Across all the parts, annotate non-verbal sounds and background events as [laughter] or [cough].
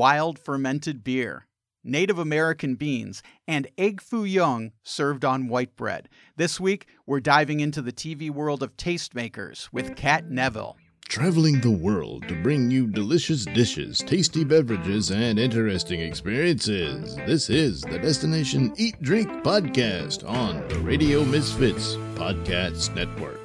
wild fermented beer, Native American beans, and egg foo young served on white bread. This week, we're diving into the TV world of tastemakers with Kat Neville. Traveling the world to bring you delicious dishes, tasty beverages, and interesting experiences. This is the Destination Eat Drink Podcast on the Radio Misfits Podcast Network.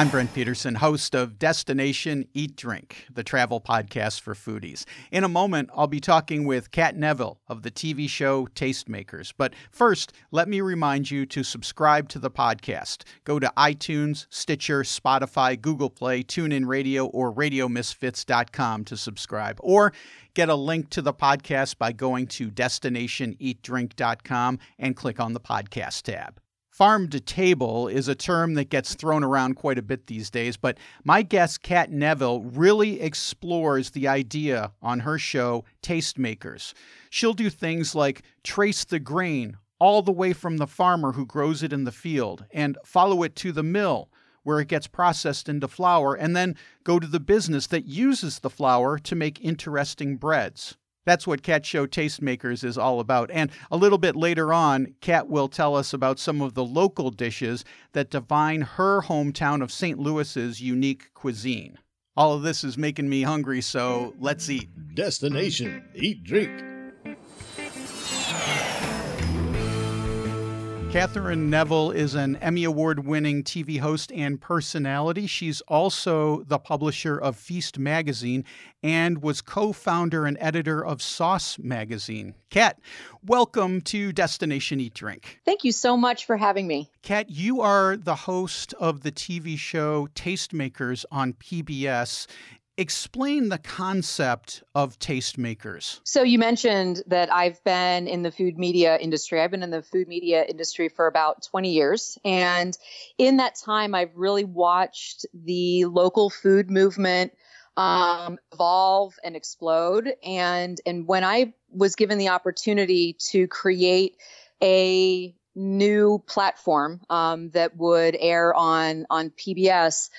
I'm Brent Peterson, host of Destination Eat Drink, the travel podcast for foodies. In a moment, I'll be talking with Kat Neville of the TV show Tastemakers. But first, let me remind you to subscribe to the podcast. Go to iTunes, Stitcher, Spotify, Google Play, TuneIn Radio, or RadioMisfits.com to subscribe. Or get a link to the podcast by going to DestinationEatDrink.com and click on the podcast tab. Farm to table is a term that gets thrown around quite a bit these days, but my guest, Kat Neville, really explores the idea on her show, Tastemakers. She'll do things like trace the grain all the way from the farmer who grows it in the field and follow it to the mill where it gets processed into flour, and then go to the business that uses the flour to make interesting breads. That's what Kat Show Tastemakers is all about. And a little bit later on, Kat will tell us about some of the local dishes that define her hometown of St. Louis's unique cuisine. All of this is making me hungry, so let's eat. Destination Eat Drink. Catherine Neville is an Emmy Award winning TV host and personality. She's also the publisher of Feast Magazine and was co founder and editor of Sauce Magazine. Kat, welcome to Destination Eat Drink. Thank you so much for having me. Kat, you are the host of the TV show Tastemakers on PBS, explain the concept of tastemakers. So, you mentioned that I've been in the food media industry. I've been in the food media industry for about 20 years. And in that time, I've really watched the local food movement um, evolve and explode. And, and when I was given the opportunity to create a new platform um, that would air on on PBS,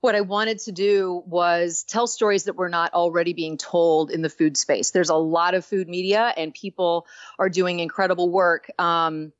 what I wanted to do was tell stories that were not already being told in the food space. There's a lot of food media, and people are doing incredible work. Um,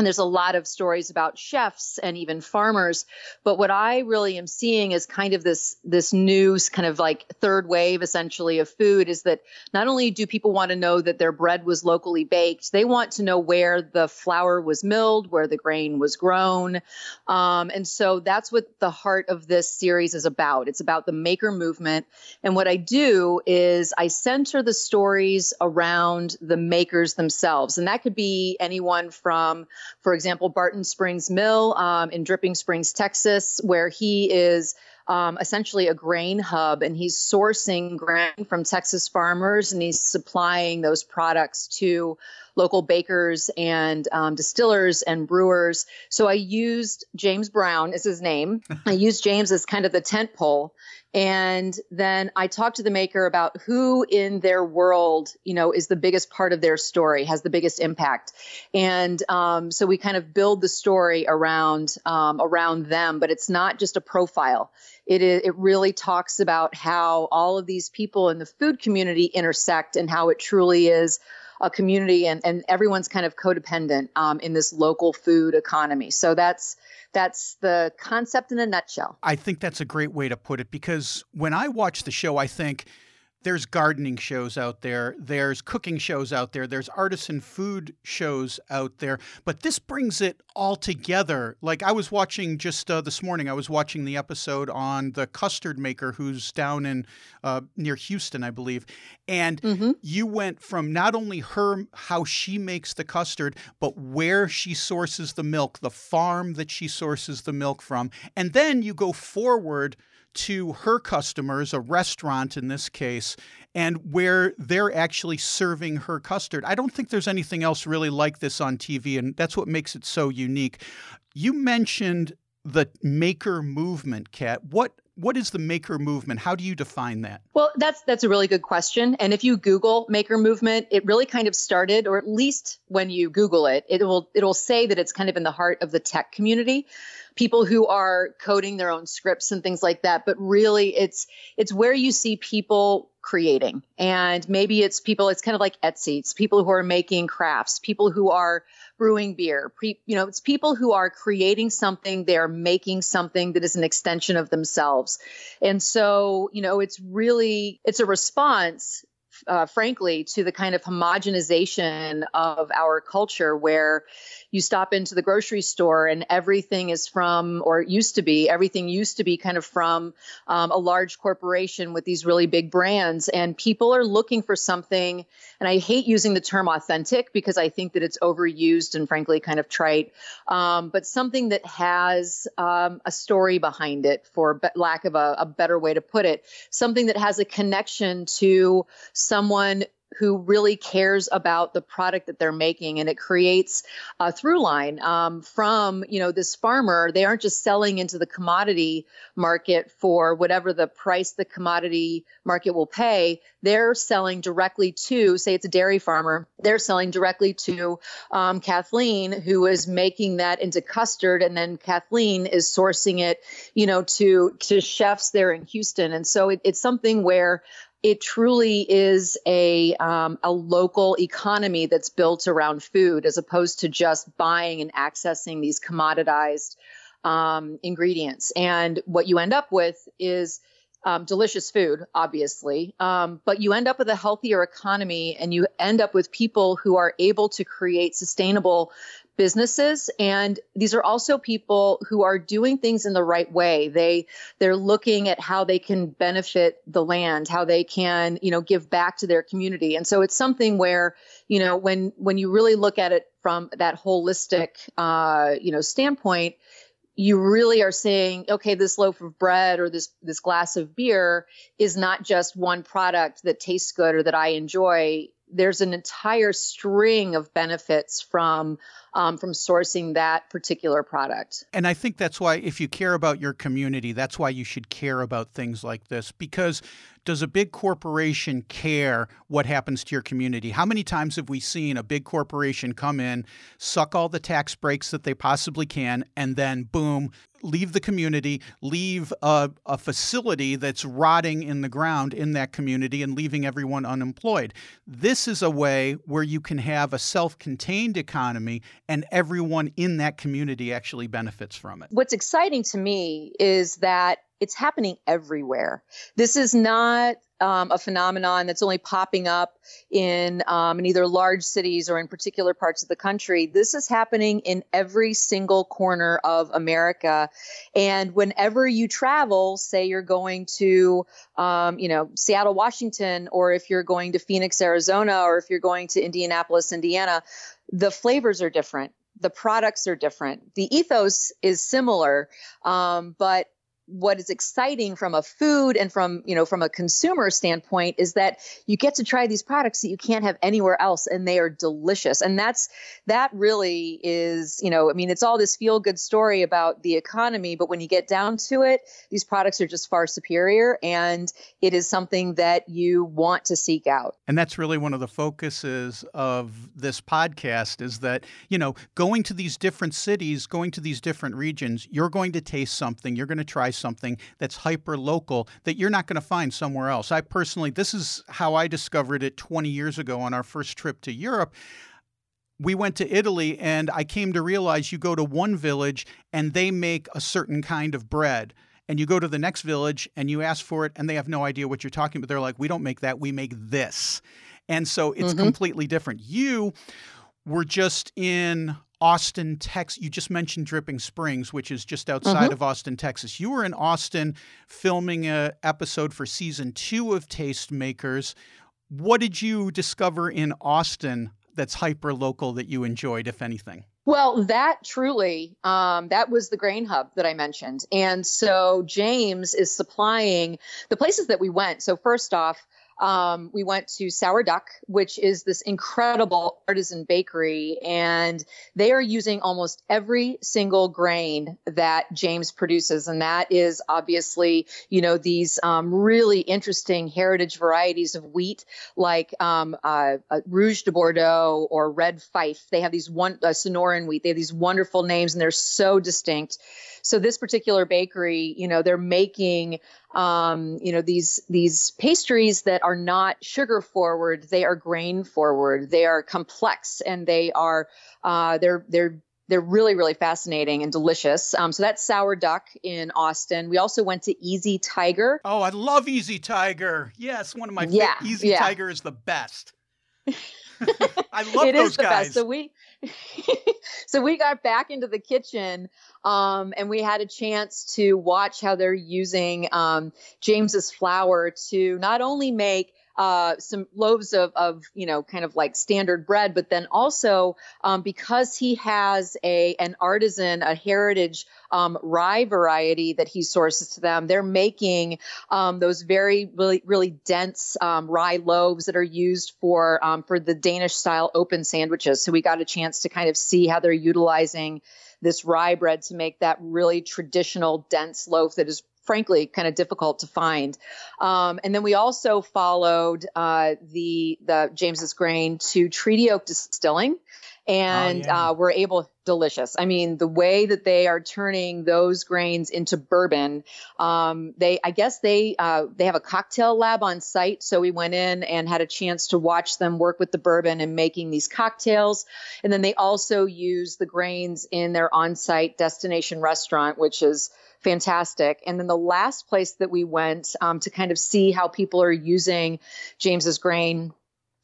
and there's a lot of stories about chefs and even farmers but what i really am seeing is kind of this this new kind of like third wave essentially of food is that not only do people want to know that their bread was locally baked they want to know where the flour was milled where the grain was grown. Um, and so that's what the heart of this series is about. It's about the maker movement. And what i do is i center the stories around the makers themselves. And that could be anyone from for example, Barton Springs Mill um, in Dripping Springs, Texas, where he is um, essentially a grain hub and he's sourcing grain from Texas farmers and he's supplying those products to local bakers and um, distillers and brewers. So I used James Brown is his name. [laughs] I used James as kind of the tent pole and then I talked to the maker about who in their world, you know, is the biggest part of their story, has the biggest impact. And um, so we kind of build the story around um, around them, but it's not just a profile. It is, it really talks about how all of these people in the food community intersect and how it truly is a community and, and everyone's kind of codependent um, in this local food economy. So that's that's the concept in a nutshell. I think that's a great way to put it because when I watch the show, I think there's gardening shows out there, there's cooking shows out there, there's artisan food shows out there, but this brings it all together. Like I was watching just uh, this morning, I was watching the episode on the custard maker who's down in uh, near Houston, I believe, and mm-hmm. you went from not only her how she makes the custard, but where she sources the milk, the farm that she sources the milk from, and then you go forward to her customers, a restaurant in this case, and where they're actually serving her custard. I don't think there's anything else really like this on TV, and that's what makes it so unique. You mentioned the maker movement, Kat. What what is the maker movement? How do you define that? Well, that's that's a really good question. And if you Google maker movement, it really kind of started, or at least when you Google it, it will it will say that it's kind of in the heart of the tech community people who are coding their own scripts and things like that. But really, it's it's where you see people creating, and maybe it's people. It's kind of like Etsy. It's people who are making crafts, people who are brewing beer. Pre, you know, it's people who are creating something. They are making something that is an extension of themselves, and so you know, it's really it's a response uh, frankly, to the kind of homogenization of our culture where you stop into the grocery store and everything is from, or used to be, everything used to be kind of from um, a large corporation with these really big brands. And people are looking for something, and I hate using the term authentic because I think that it's overused and frankly kind of trite, um, but something that has um, a story behind it, for lack of a, a better way to put it, something that has a connection to someone who really cares about the product that they're making and it creates a through line um, from you know this farmer. They aren't just selling into the commodity market for whatever the price the commodity market will pay. They're selling directly to say it's a dairy farmer they're selling directly to um, kathleen who is making that into custard and then kathleen is sourcing it you know to to chefs there in houston. And so it, it's something where it truly is a um, a local economy that's built around food, as opposed to just buying and accessing these commoditized um, ingredients. And what you end up with is um, delicious food, obviously, um, but you end up with a healthier economy, and you end up with people who are able to create sustainable businesses and these are also people who are doing things in the right way. They they're looking at how they can benefit the land how they can you know give back to their community. And so it's something where you know when when you really look at it from that holistic uh, you know standpoint you really are saying okay this loaf of bread or this this glass of beer is not just one product that tastes good or that i enjoy there's an entire string of benefits from um, from sourcing that particular product. And I think that's why, if you care about your community, that's why you should care about things like this. Because does a big corporation care what happens to your community? How many times have we seen a big corporation come in, suck all the tax breaks that they possibly can, and then boom, leave the community, leave a, a, facility that's rotting in the ground in that community and leaving everyone unemployed. This is a way where you can have a self contained economy and everyone in that community actually benefits from it. What's exciting to me is that it's happening everywhere. This is not um, a phenomenon that's only popping up in, um, in either large cities or in particular parts of the country. This is happening in every single corner of America. And whenever you travel, say you're going to, um, you know, Seattle, Washington, or if you're going to Phoenix, Arizona, or if you're going to Indianapolis, Indiana, the flavors are different the products are different the ethos is similar um, but what is exciting from a food and from you know from a consumer standpoint is that you get to try these products that you can't have anywhere else and they are delicious. And that's that really is you know i mean it's all this feel good story about the economy but when you get down to it these products are just far superior and it is something that you want to seek out. And that's really one of the focuses of this podcast is that you know going to these different cities going to these different regions you're going to taste something. You're going to try something that's hyper local that you're not going to find somewhere else. I personally, this is how I discovered it 20 years ago on our first trip to Europe we went to Italy and I came to realize you go to one village and they make a certain kind of bread. And you go to the next village and you ask for it and they have no idea what you're talking about. They're like, we don't make that, we make this. And so it's mm-hmm. completely different. You were just in Austin, Texas. You just mentioned Dripping Springs, which is just outside mm-hmm. of Austin, Texas. You were in Austin filming an episode for season two of Tastemakers. What did you discover in Austin that's hyper local that you enjoyed, if anything? Well, that truly, um, that was the grain hub that I mentioned. And so James is supplying the places that we went. So, first off, um, we went to Sour Duck, which is this incredible artisan bakery, and they are using almost every single grain that James produces, and that is obviously, you know, these um, really interesting heritage varieties of wheat, like um, uh, uh, Rouge de Bordeaux or Red Fife. They have these one uh, Sonoran wheat. They have these wonderful names, and they're so distinct. So this particular bakery, you know, they're making um, you know these these pastries that are not sugar forward they are grain forward they are complex and they are uh, they're they're they're really really fascinating and delicious um, so that's sour duck in austin we also went to easy tiger oh i love easy tiger yes one of my yeah, favorite easy yeah. tiger is the best [laughs] [laughs] I love it those is the guys. Best. So we [laughs] so we got back into the kitchen um, and we had a chance to watch how they're using um, James's flour to not only make uh, some loaves of, of, you know, kind of like standard bread, but then also um, because he has a an artisan, a heritage um, rye variety that he sources to them, they're making um, those very really really dense um, rye loaves that are used for um, for the Danish style open sandwiches. So we got a chance to kind of see how they're utilizing this rye bread to make that really traditional dense loaf that is frankly kind of difficult to find. Um, and then we also followed uh, the the James's Grain to Treaty Oak Distilling, and oh, yeah. uh, we're able delicious. I mean, the way that they are turning those grains into bourbon, um, they I guess they uh, they have a cocktail lab on site, so we went in and had a chance to watch them work with the bourbon and making these cocktails. And then they also use the grains in their on-site destination restaurant, which is fantastic. And then the last place that we went um, to kind of see how people are using James's grain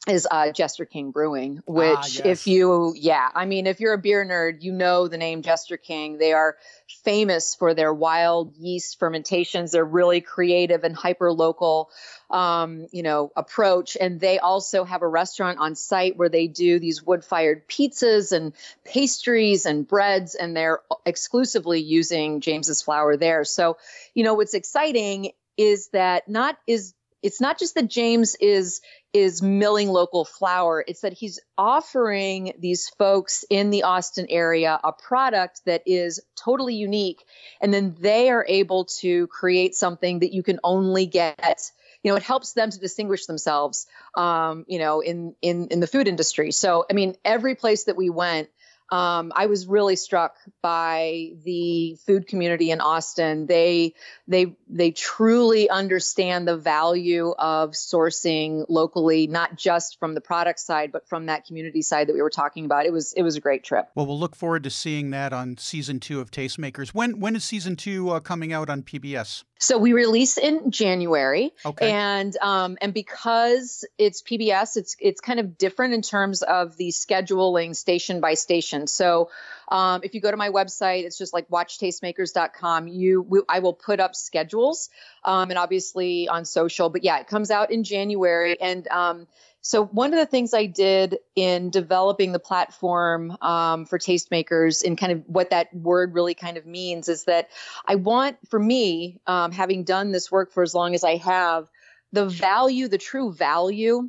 is uh, Jester King Brewing, ah, which, ah, yes. if you, yeah, I mean, if you're a beer nerd, you know the name Jester King. They are famous for their wild yeast fermentations. They're really creative and hyper local, um, you know, approach. And they also have a restaurant on site where they do these wood fired pizzas and pastries and breads, and they're exclusively using James's flour there. So, you know, what's exciting is that not is it's not just that James is is milling local flour. It's that he's offering these folks in the Austin area a product that is totally unique. And then they are able to create something that you can only get. You know, it helps them to distinguish themselves, um, you know, in, in, in the food industry. So, I mean, every place that we went, um, I was really struck by the food community in Austin. They they they truly understand the value of sourcing locally, not just from the product side, but from that community side that we were talking about. It was it was a great trip. Well, we'll look forward to seeing that on season two of Tastemakers. When when is season two uh, coming out on PBS? So we release in January, okay. and um, and because it's PBS, it's it's kind of different in terms of the scheduling station by station. So um, if you go to my website, it's just like watchtastemakers.com. You, we, I will put up schedules, um, and obviously on social. But yeah, it comes out in January, and um, so one of the things I did in developing the platform um, for tastemakers and kind of what that word really kind of means is that I want, for me, um, having done this work for as long as I have, the value, the true value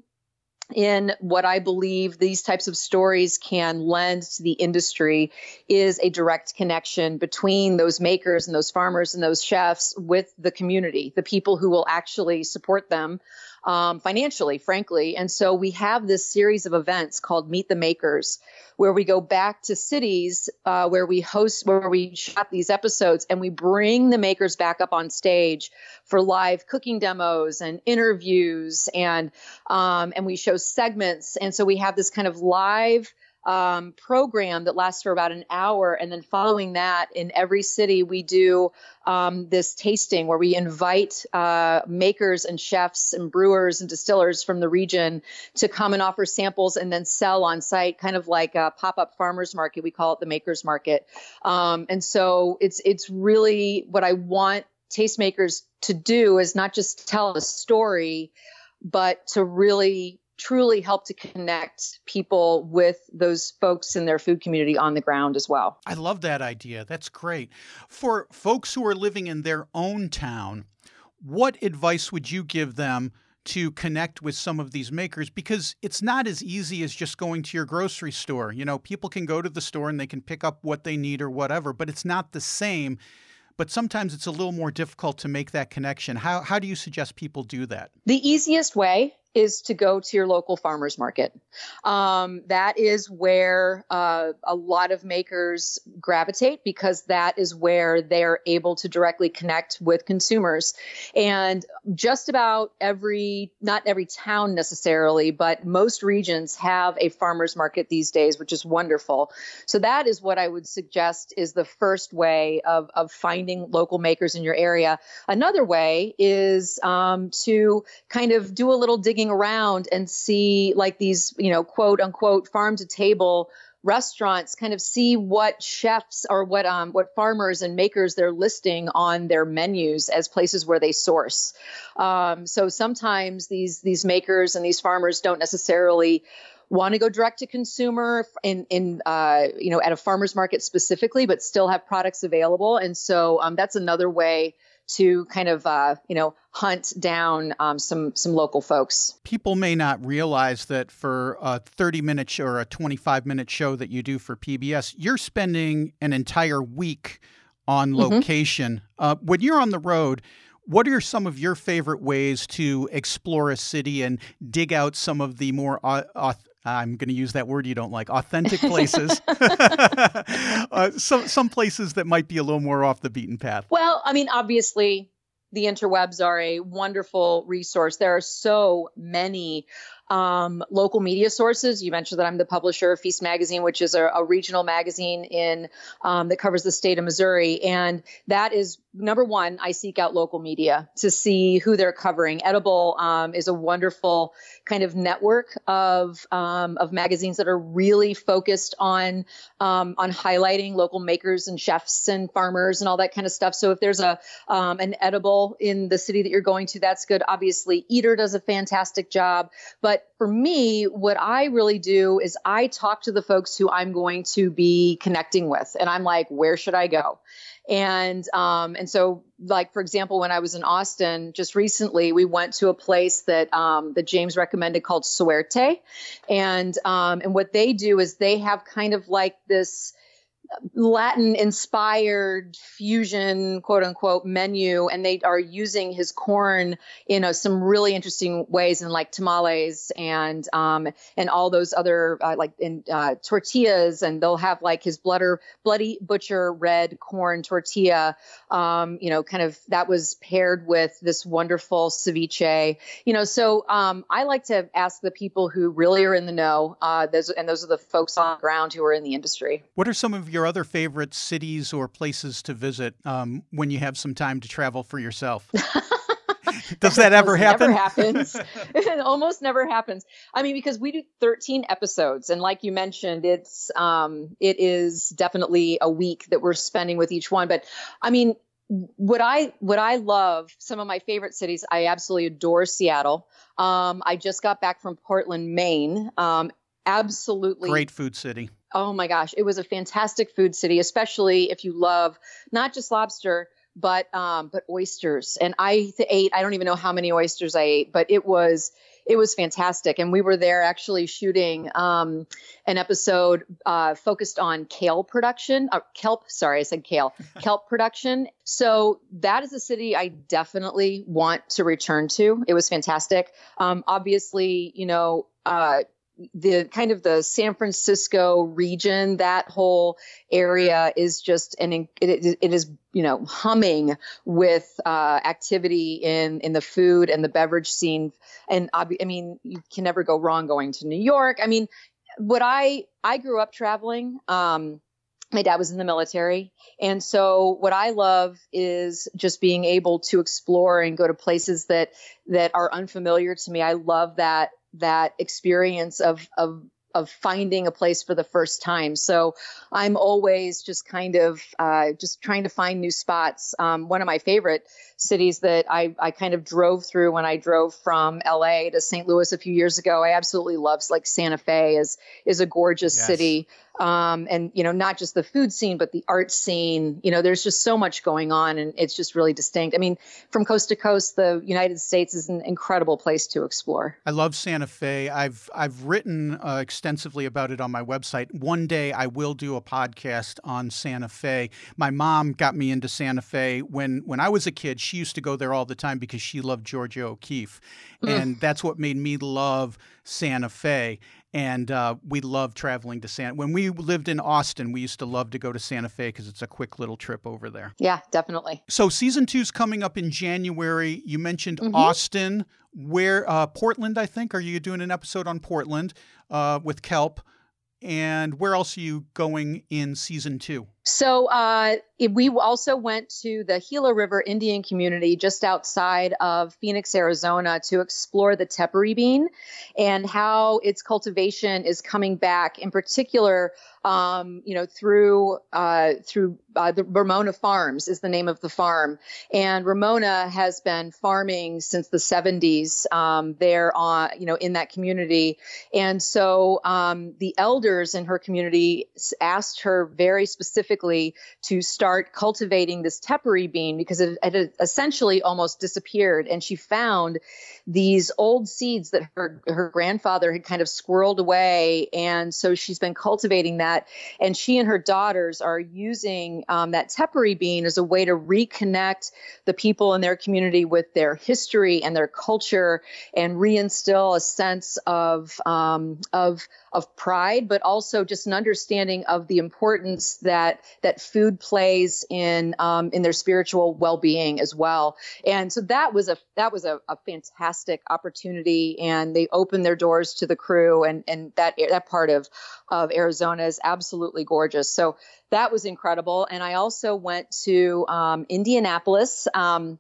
in what I believe these types of stories can lend to the industry is a direct connection between those makers and those farmers and those chefs with the community, the people who will actually support them um, financially, frankly. And so we have this series of events called Meet the Makers, where we go back to cities uh, where we host, where we shot these episodes, and we bring the makers back up on stage for live cooking demos and interviews, and um, and we show segments. And so we have this kind of live um, program that lasts for about an hour. And then following that, in every city, we do um, this tasting where we invite uh, makers and chefs and brewers and distillers from the region to come and offer samples and then sell on site, kind of like a pop-up farmers market. We call it the makers market. Um, and so it's it's really what I want tastemakers to do is not just tell a story, but to really truly help to connect people with those folks in their food community on the ground as well. I love that idea. That's great. For folks who are living in their own town, what advice would you give them to connect with some of these makers because it's not as easy as just going to your grocery store. You know, people can go to the store and they can pick up what they need or whatever, but it's not the same. But sometimes it's a little more difficult to make that connection. How, how do you suggest people do that? The easiest way is to go to your local farmers market. Um, that is where uh, a lot of makers gravitate because that is where they're able to directly connect with consumers. And just about every, not every town necessarily, but most regions have a farmers market these days, which is wonderful. So that is what I would suggest is the first way of, of finding local makers in your area. Another way is um, to kind of do a little digging looking around and see like these, you know, quote unquote farm to table restaurants kind of see what chefs or what um, what farmers and makers they're listing on their menus as places where they source. Um, so sometimes these these makers and these farmers don't necessarily want to go direct to consumer in in uh, you know at a farmers market specifically, but still have products available. And so um, that's another way to kind of uh, you know hunt down um, some some local folks. People may not realize that for a 30 minute show or a 25 minute show that you do for PBS, you're spending an entire week on mm-hmm. location. Mm-hmm. Uh, when you're on the road, what are some of your favorite ways to explore a city and dig out some of the more uh, I'm going to use that word you don't like, authentic [laughs] places. [laughs] uh, some some places that might be a little more off the beaten path. Well, I mean, obviously, the interwebs are a wonderful resource. There are so many um, local media sources. You mentioned that I'm the publisher of Feast Magazine, which is a, a regional magazine in um, that covers the state of Missouri, and that is number one. I seek out local media to see who they're covering. Edible um, is a wonderful kind of network of um, of magazines that are really focused on um, on highlighting local makers and chefs and farmers and all that kind of stuff. So if there's a um, an edible in the city that you're going to, that's good. Obviously, Eater does a fantastic job, but but for me, what I really do is I talk to the folks who I'm going to be connecting with, and I'm like, where should I go? And um, and so, like for example, when I was in Austin just recently, we went to a place that um, that James recommended called Suerte, and um, and what they do is they have kind of like this Latin inspired fusion, quote unquote, menu, and they are using his corn in a, some really interesting ways, in like tamales and um, and all those other uh, like in uh, tortillas, and they'll have like his blooder, bloody butcher red corn tortilla. Um, you know, kind of that was paired with this wonderful ceviche. You know, so um, I like to ask the people who really are in the know, uh, those, and those are the folks on the ground who are in the industry. What are some of your your other favorite cities or places to visit um, when you have some time to travel for yourself? [laughs] [laughs] Does that ever happen? Never happens. it [laughs] almost never happens. I mean, because we do 13 episodes, and like you mentioned, it's um, it is definitely a week that we're spending with each one. But I mean, what I what I love, some of my favorite cities, I absolutely adore Seattle. Um, I just got back from Portland, Maine. Um, absolutely great food city. Oh my gosh, it was a fantastic food city, especially if you love not just lobster but um, but oysters. And I ate I don't even know how many oysters I ate, but it was it was fantastic. And we were there actually shooting um, an episode uh, focused on kale production, uh, kelp. Sorry, I said kale, [laughs] kelp production. So that is a city I definitely want to return to. It was fantastic. Um, obviously, you know. Uh, the kind of the San Francisco region, that whole area is just an it, it is you know humming with uh, activity in in the food and the beverage scene. And I mean, you can never go wrong going to New York. I mean, what I I grew up traveling. Um, my dad was in the military and so what i love is just being able to explore and go to places that that are unfamiliar to me i love that that experience of of of finding a place for the first time. So I'm always just kind of uh, just trying to find new spots. Um, one of my favorite cities that I, I kind of drove through when I drove from LA to St. Louis a few years ago. I absolutely love like Santa Fe is is a gorgeous yes. city um, and you know not just the food scene but the art scene. You know there's just so much going on and it's just really distinct. I mean from coast to coast the united states is an incredible place to explore. I love santa fe. I've i've written uh, extensively about it on my website. One day i will do a podcast on santa fe. My mom got me into santa fe when when i was a kid. She used to go there all the time because she loved georgia o'keeffe. Mm. and that's what made me love santa fe and uh, we love traveling to Santa. When we lived in Austin, we used to love to go to Santa Fe because it's a quick little trip over there. Yeah, definitely. So season two's coming up in January. You mentioned mm-hmm. Austin, where uh, Portland, I think. Are you doing an episode on Portland uh, with Kelp? And where else are you going in season two? So uh, we also went to the Gila River Indian community just outside of Phoenix, Arizona, to explore the tepary bean and how its cultivation is coming back. In particular, um, you know, through uh, through uh, the Ramona Farms is the name of the farm, and Ramona has been farming since the 70s um, there on you know in that community, and so um, the elders in her community asked her very specifically to start cultivating this tepary bean because it, had essentially almost disappeared, and she found these old seeds that her her grandfather had kind of squirreled away, and so she's been cultivating that that. And she and her daughters are using um, that tepary bean as a way to reconnect the people in their community with their history and their culture and reinstill a sense of um, of of pride, but also just an understanding of the importance that that food plays in um, in their spiritual well being as well. And so that was a that was a, a fantastic opportunity, and they opened their doors to the crew, and and that that part of of Arizona is absolutely gorgeous. So that was incredible. And I also went to um, Indianapolis. Um,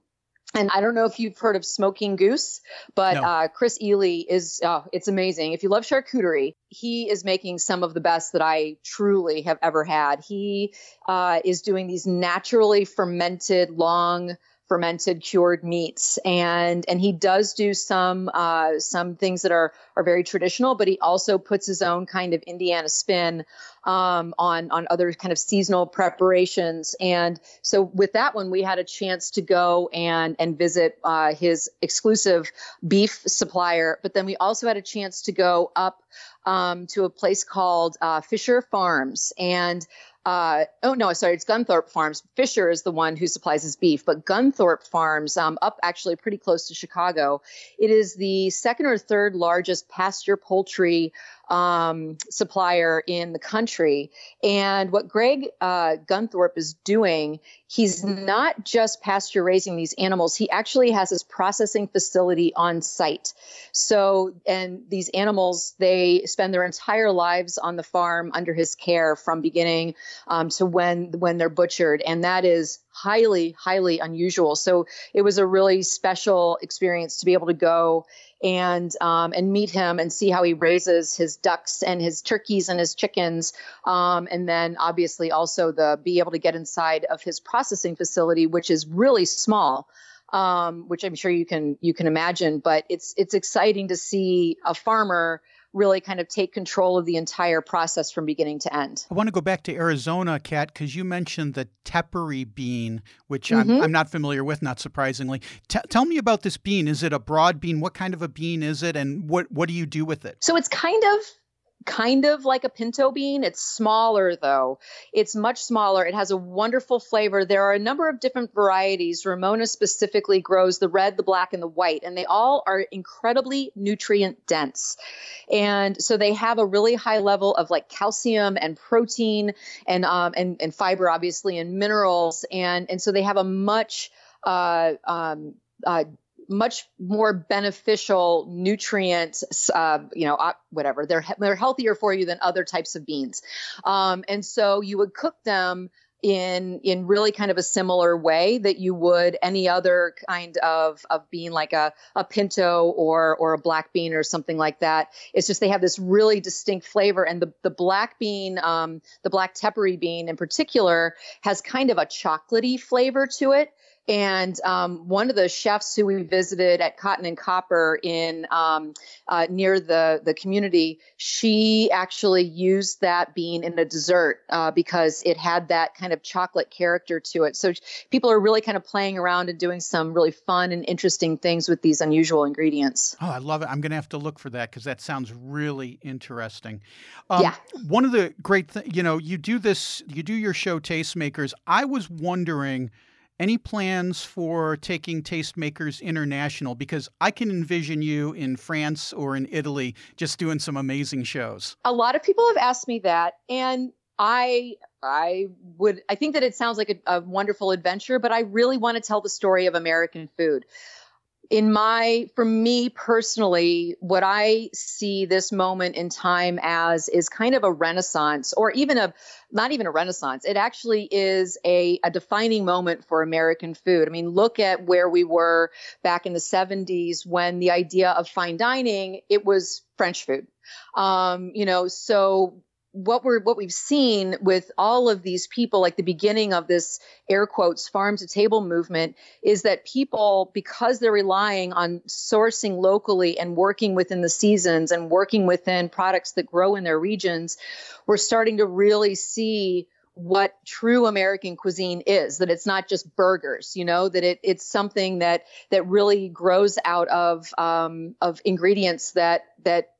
and I don't know if you've heard of Smoking Goose, but no. uh, Chris Eley is, uh, it's amazing. If you love charcuterie, he is making some of the best that I truly have ever had. He uh, is doing these naturally fermented, long fermented cured meats. And and he does do some uh, some things that are are very traditional but he also puts his own kind of indiana spin um, on on other kind of seasonal preparations. And so with that one we had a chance to go and and visit uh, his exclusive beef supplier. But then we also had a chance to go up um, to a place called uh, Fisher Farms. And uh, oh no, sorry, it's Gunthorp Farms. Fisher is the one who supplies his beef, but Gunthorp Farms, um, up actually pretty close to Chicago, it is the second or third largest pasture poultry um, supplier in the country. And what Greg uh, Gunthorp is doing, he's not just pasture raising these animals, he actually has his processing facility on site. So, and these animals, they spend their entire lives on the farm under his care from beginning um, to when when they're butchered, and that is highly, highly unusual. So it was a really special experience to be able to go and um, and meet him and see how he raises his ducks and his turkeys and his chickens, um, and then obviously also the be able to get inside of his processing facility, which is really small. Um, which I'm sure you can you can imagine, but it's it's exciting to see a farmer really kind of take control of the entire process from beginning to end. I want to go back to Arizona, Kat, because you mentioned the tepary bean, which mm-hmm. I'm, I'm, not familiar with, not surprisingly. T- tell me about this bean. Is it a broad bean? What kind of a bean is it, and what what do you do with it? So it's kind of kind of like a pinto bean. It's smaller though. It's much smaller. It has a wonderful flavor. There are a number of different varieties. Ramona specifically grows the red, the black, and the white, and they all are incredibly nutrient dense. And so they have a really high level of like calcium and protein and um, and, and fiber, obviously, and minerals. And and so they have a much uh, um, uh, much more beneficial nutrients, uh, you know, uh, whatever. They're they're healthier for you than other types of beans, um, and so you would cook them in in really kind of a similar way that you would any other kind of of bean like a, a pinto or or a black bean or something like that. It's just they have this really distinct flavor. And the the black bean um, the black tepary bean in particular has kind of a chocolatey flavor to it and um, one of the chefs who we visited at Cotton and Copper in um, uh, near the the community, she actually used that bean in a dessert uh, because it had that kind of chocolate character to it. So people are really kind of playing around and doing some really fun and interesting things with these unusual ingredients. Oh, I love it! I'm going to have to look for that because that sounds really interesting. Um, yeah. One of the great, th- you know, you do this, you do your show Tastemakers. I was wondering any plans for taking Tastemakers international? Because I can envision you in France or in Italy just doing some amazing shows. A lot of people have asked me that, and I I would I think that it sounds like a, a wonderful adventure, but I really want to tell the story of American food in my for me personally what i see this moment in time as is kind of a renaissance or even a not even a renaissance. It actually is a, a defining moment for american food. I mean look at where we were back in the 70s when the idea of fine dining it was french food. Um, you know so what we're what we've seen with all of these people like the beginning of this air quotes farm to table movement is that people because they're relying on sourcing locally and working within the seasons and working within products that grow in their regions we're starting to really see what true American cuisine is that it's not just burgers you know that it, it's something that that really grows out of um, of ingredients that that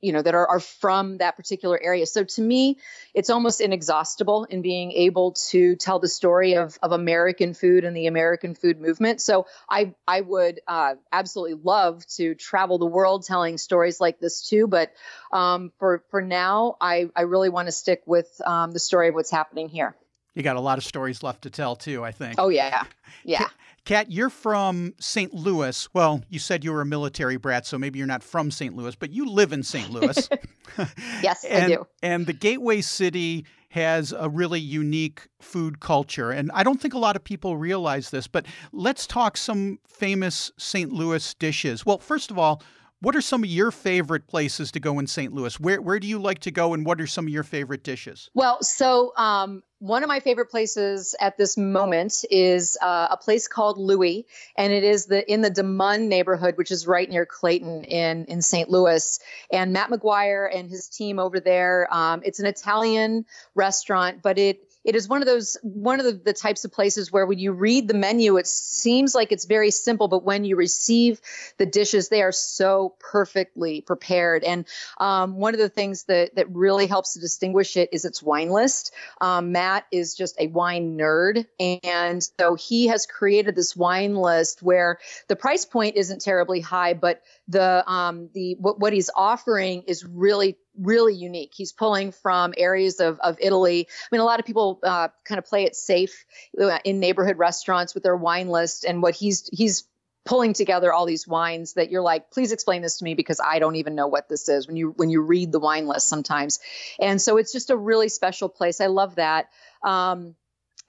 you know that are, are from that particular area. So to me it's almost inexhaustible in being able to tell the story of, of american food and the american food movement. So i i would uh, absolutely love to travel the world telling stories like this too. But um, for for now i i really want to stick with um, the story of what's happening here you got a lot of stories left to tell too i think oh yeah yeah Kat, you're from St. Louis. Well, you said you were a military brat, so maybe you're not from St. Louis, but you live in St. Louis. [laughs] yes, and, I do. And the Gateway City has a really unique food culture. And I don't think a lot of people realize this, but let's talk some famous St. Louis dishes. Well, first of all, what are some of your favorite places to go in St. Louie? Where where do you like to go, and what are some of your favorite dishes? Well, so um, one of my favorite places at this moment is uh, a place called Louis, and it is the in the DeMun neighborhood, which is right near Clayton in in St. Louis. And Matt McGuire and his team over there. Um, it's an Italian restaurant, but it it is one of those one of the, the, types of places where when you read the menu it seems like it's very simple but when you receive the dishes they are so perfectly prepared. And um, one of the things that that really helps to distinguish it is its wine list. Um, matt is just a wine nerd and so he has created this wine list where the price point isn't terribly high but the um, the what, what he's offering is really really unique. He's pulling from areas of, of Italy. I mean, a lot of people uh, kind of play it safe uh, in neighborhood restaurants with their wine list, and what he's he's pulling together all these wines that you're like please explain this to me because i don't even know what this is when you when you read the wine list sometimes and so it's just a really special place i love that um,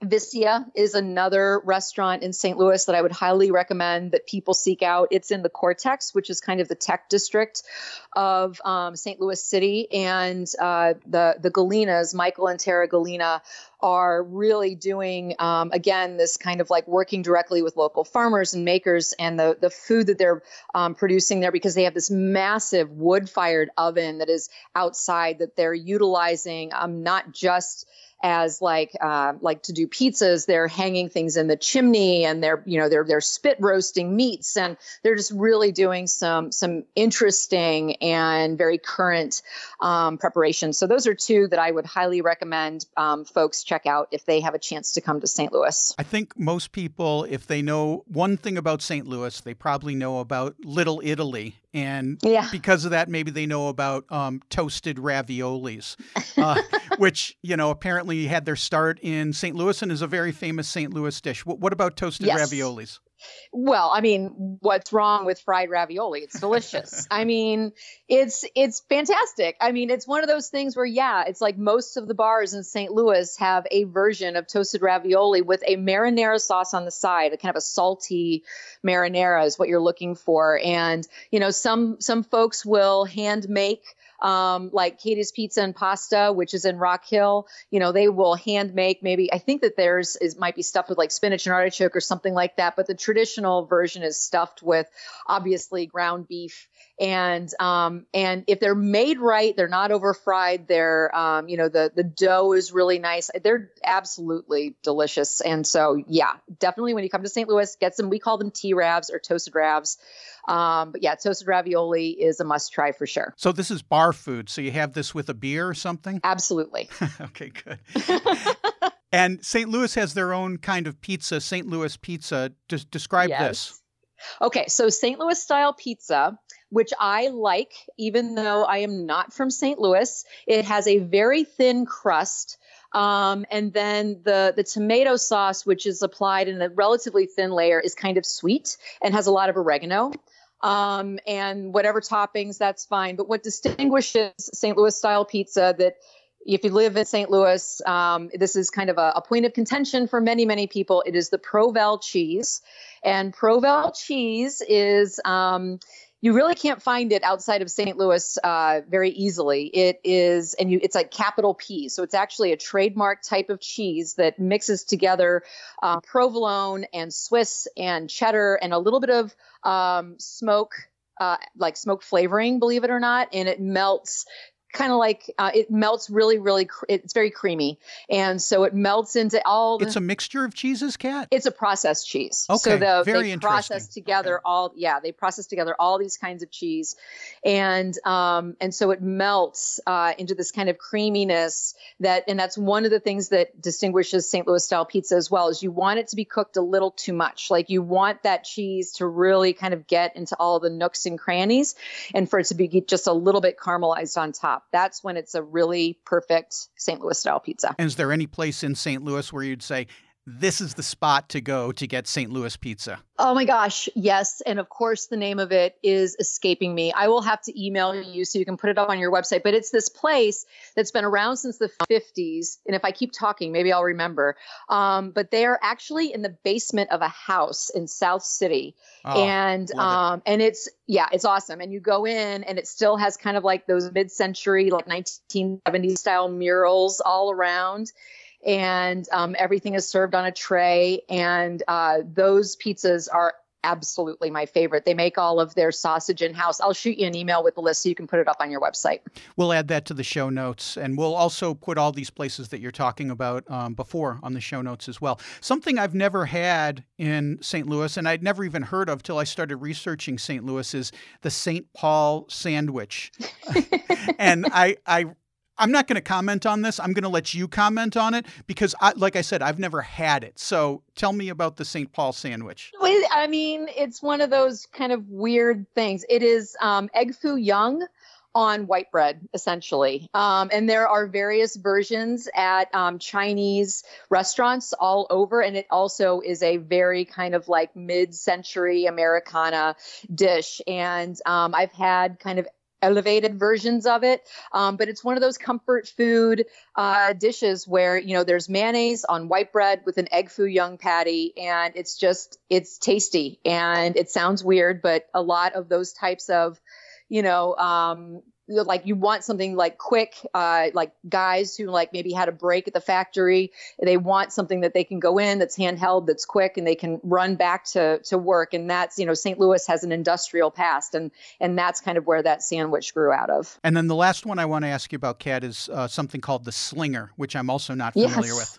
Vicia is another restaurant in St. Louis that I would highly recommend that people seek out. It's in the Cortex, which is kind of the tech district of um, St. Louis City, and uh, the the Gallinas, Michael and Tara Gallina, are really doing um, again this kind of like working directly with local farmers and makers and the the food that they're um, producing there because they have this massive wood fired oven that is outside that they're utilizing um, not just as like uh, like to do pizzas they're hanging things in the chimney and they're you know they're they're spit roasting meats and they're just really doing some some interesting and very current um, preparations. So those are two that i would highly recommend um, folks check out if they have a chance to come to st louis. I think most people if they know one thing about st louis they probably know about little italy and yeah. because of that, maybe they know about um, toasted raviolis, uh, [laughs] which you know apparently had their start in St. Louis and is a very famous St. Louis dish. What, what about toasted yes. raviolis? Well, I mean, what's wrong with fried ravioli? It's delicious. [laughs] I mean, it's it's fantastic. I mean, it's one of those things where yeah, it's like most of the bars in St. Louis have a version of toasted ravioli with a marinara sauce on the side, a kind of a salty marinara is what you're looking for. And, you know, some some folks will hand make um, like Katie's Pizza and Pasta, which is in Rock Hill. You know, they will hand make maybe, I think that theirs is might be stuffed with like spinach and artichoke or something like that. But the traditional version is stuffed with obviously ground beef and um, and if they're made right, they're not over fried. They're um, you know the the dough is really nice. They're absolutely delicious. And so yeah, definitely when you come to St. Louis, get some. We call them T ravs or toasted ravs. Um, but yeah, toasted ravioli is a must try for sure. So this is bar food. So you have this with a beer or something? [laughs] Absolutely. okay, good. [laughs] and St. Louis has their own kind of pizza, St. Louis pizza. Des- describe yes. this. Okay, so St. Louis style pizza, which I like, even though I am not from St. Louis, it has a very thin crust. Um, and then the the tomato sauce, which is applied in a relatively thin layer, is kind of sweet and has a lot of oregano. Um, and whatever toppings, that's fine. But what distinguishes St. Louis style pizza that if you live in St. Louis, um, this is kind of a, a, point of contention for many, many people. It is the Provel cheese. And Provel cheese is um, you really can't find it outside of St. Louis uh, very easily. It is, and you, it's like capital P. So it's actually a trademark type of cheese that mixes together uh, provolone and Swiss and cheddar and a little bit of um, smoke. Uh, like smoke flavoring, believe it or not, and it melts kind of like uh, it melts really really cr- it's very creamy. And so it melts into all the, it's a mixture of cheeses Kat it's a processed cheese. Okay so the, very they process together okay. all yeah they process together all these kinds of cheese. And um and so it melts uh, into this kind of creaminess that and that's one of the things that distinguishes st louis style pizza as well is you want it to be cooked a little too much. Like you want that cheese to really kind of get into all the nooks and crannies and for it to be just a little bit caramelized on top that's when it's a really perfect St. Louis style pizza. And is there any place in St. Louis where you'd say, this is the spot to go to get St. Louis pizza? Oh my gosh, yes. And of course, the name of it is escaping me. I will have to email you so you can put it up on your website. But it's this place that's been around since the 50s. And if I keep talking, maybe I'll remember. Um, but they are actually in the basement of a house in South City. Oh, and um, it. and it's yeah, it's awesome. And you go in and it still has kind of like those mid-century, like 1970s style murals all around and um, everything is served on a tray. And uh, those pizzas are absolutely my favorite. They make all of their sausage in house. I'll shoot you an email with the list so you can put it up on your website. We'll add that to the show notes, and we'll also put all these places that you're talking about um, before on the show notes as well. Something I've never had in St. Louis, and I'd never even heard of till I started researching St. Louis, is the St. Paul sandwich. [laughs] and I, I I'm not going to comment on this. I'm going to let you comment on it because, I, like I said, I've never had it. So tell me about the St. Paul sandwich. I mean, it's one of those kind of weird things. It is um, egg foo young on white bread, essentially. Um, and there are various versions at um, Chinese restaurants all over. And it also is a very kind of like mid century Americana dish. And um, I've had kind of elevated versions of it. Um, but it's one of those comfort food uh, dishes where, you know, there's mayonnaise on white bread with an egg foo young patty. And it's just, it's tasty. And it sounds weird, but a lot of those types of, you know, um, like you want something like quick uh, like guys who like maybe had a break at the factory they want something that they can go in that's handheld that's quick and they can run back to to work. And that's you know st louis has an industrial past and and that's kind of where that sandwich grew out of. And then the last one i want to ask you about kat is uh, something called the slinger which i'm also not familiar yes. with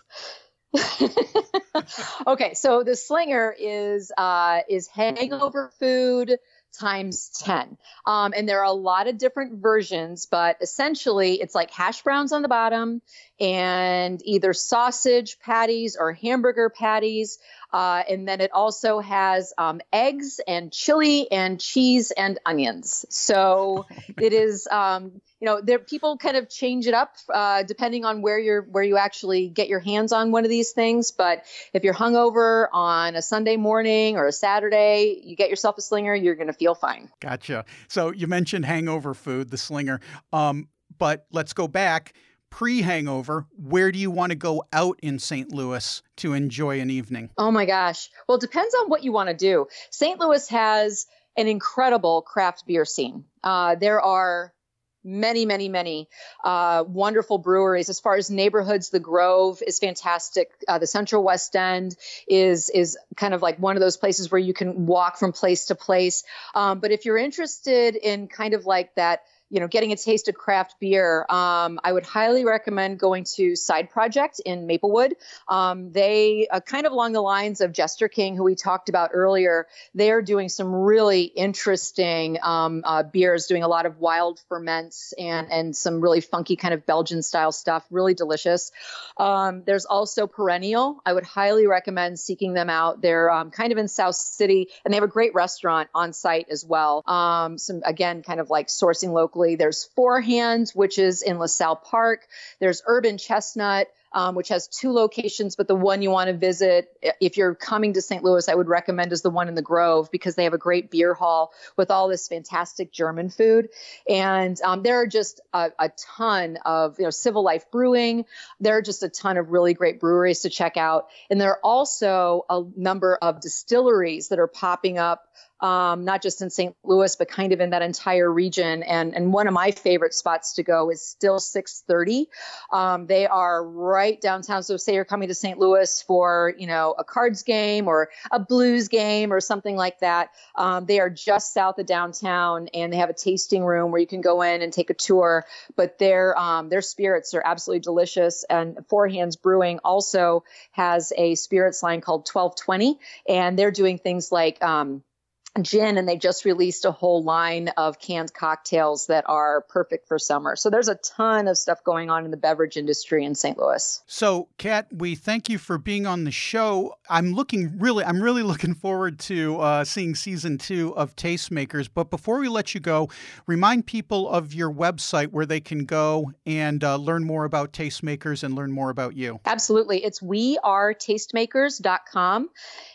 [laughs] okay so the slinger is uh, is hangover food times 10. Um, and there are a lot of different versions, but essentially it's like hash browns on the bottom and either sausage patties or hamburger patties Uh, and then it also has um, eggs and chili and cheese and onions. So [laughs] it is, um, you know, there people kind of change it up uh, depending on where you're where you actually get your hands on one of these things. But if you're hungover on a Sunday morning or a Saturday, you get yourself a slinger, you're going to feel fine. Gotcha. So you mentioned hangover food, the slinger. Um, but let's go back pre hangover, where do you want to go out in St. Louis to enjoy an evening? Oh my gosh. Well, it depends on what you want to do. St. Louis has an incredible craft beer scene. Uh, there are many, many, many uh, wonderful breweries. As far as neighborhoods, the Grove is fantastic. Uh, the Central West End is is kind of like one of those places where you can walk from place to place. Um, but if you're interested in kind of like that you know, getting a taste of craft beer, um, I would highly recommend going to Side Project in Maplewood. Um, they, uh, kind of along the lines of Jester King, who we talked about earlier, they are doing some really interesting um, uh, beers, doing a lot of wild ferments and and some really funky kind of Belgian style stuff, really delicious. Um, there's also Perennial. I would highly recommend seeking them out. They're um, kind of in South City, and they have a great restaurant on site as well. Um, some again, kind of like sourcing locally there's Four Hands, which is in LaSalle Park. There's Urban Chestnut, um, which has two locations, but the one you want to visit if you're coming to St. Louis, I would recommend is the one in the Grove because they have a great beer hall with all this fantastic German food. And um, there are just a, a, ton of, you know, Civil Life Brewing. There are just a ton of really great breweries to check out. And there are also a number of distilleries that are popping up um, not just in St. Louis, but kind of in that entire region. And, and one of my favorite spots to go is still 630. Um, they are right downtown. So say you're coming to St. Louis for, you know, a cards game or a blues game or something like that. Um, they are just south of downtown and they have a tasting room where you can go in and take a tour, but their, um, their spirits are absolutely delicious. And Four Hands Brewing also has a spirits line called 1220 and they're doing things like, um, gin and they just released a whole line of canned cocktails that are perfect for summer. So there's a ton of stuff going on in the beverage industry in St. Louis. So, Kat, we thank you for being on the show. I'm looking really I'm really [laughs] looking forward to uh, seeing season 2 of Tastemakers, but before we let you go, remind people of your website where they can go and uh, learn more about Tastemakers and learn more about you. Absolutely. It's wearetastemakers.com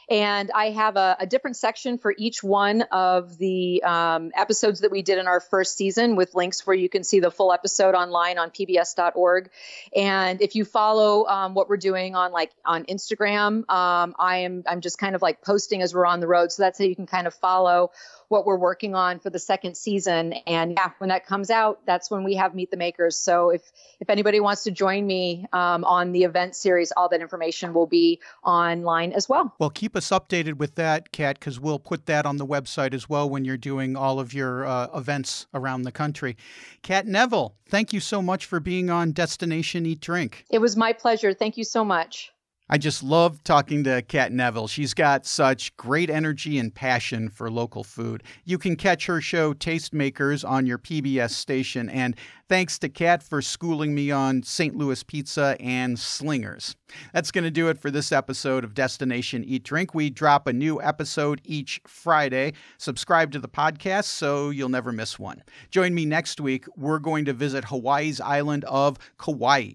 and I have a, a different section for each one of the um, episodes that we did in our first season with links where you can see the full episode online on pbs.org. And if you follow um, what we're doing on like on Instagram, um, I am I'm just kind of like posting as we're on the road. So that's how you can kind of follow what we're working on for the second season. And yeah, when that comes out, that's when we have Meet the Makers. So if if anybody wants to join me um, on the event series, all that information will be online as well. Well, keep us updated with that, Kat, because we'll put that on the website as well when you're doing all of your uh, events around the country. Kat Neville, thank you so much for being on Destination Eat Drink. It was my pleasure. Thank you so much. I just love talking to Kat Neville. She's got such great energy and passion for local food. You can catch her show Tastemakers on your PBS station. And thanks to Kat for schooling me on St. Louis pizza and slingers. That's going to do it for this episode of Destination Eat Drink. We drop a new episode each Friday. Subscribe to the podcast so you'll never miss one. Join me next week. We're going to visit Hawaii's island of Kauai.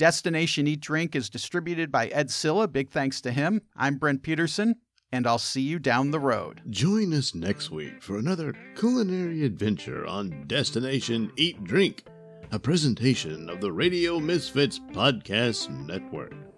Destination Eat Drink is distributed by Ed Silla. Big thanks to him. I'm Brent Peterson, and I'll see you down the road. Join us next week for another culinary adventure on Destination Eat Drink, a presentation of the Radio Misfits Podcast Network.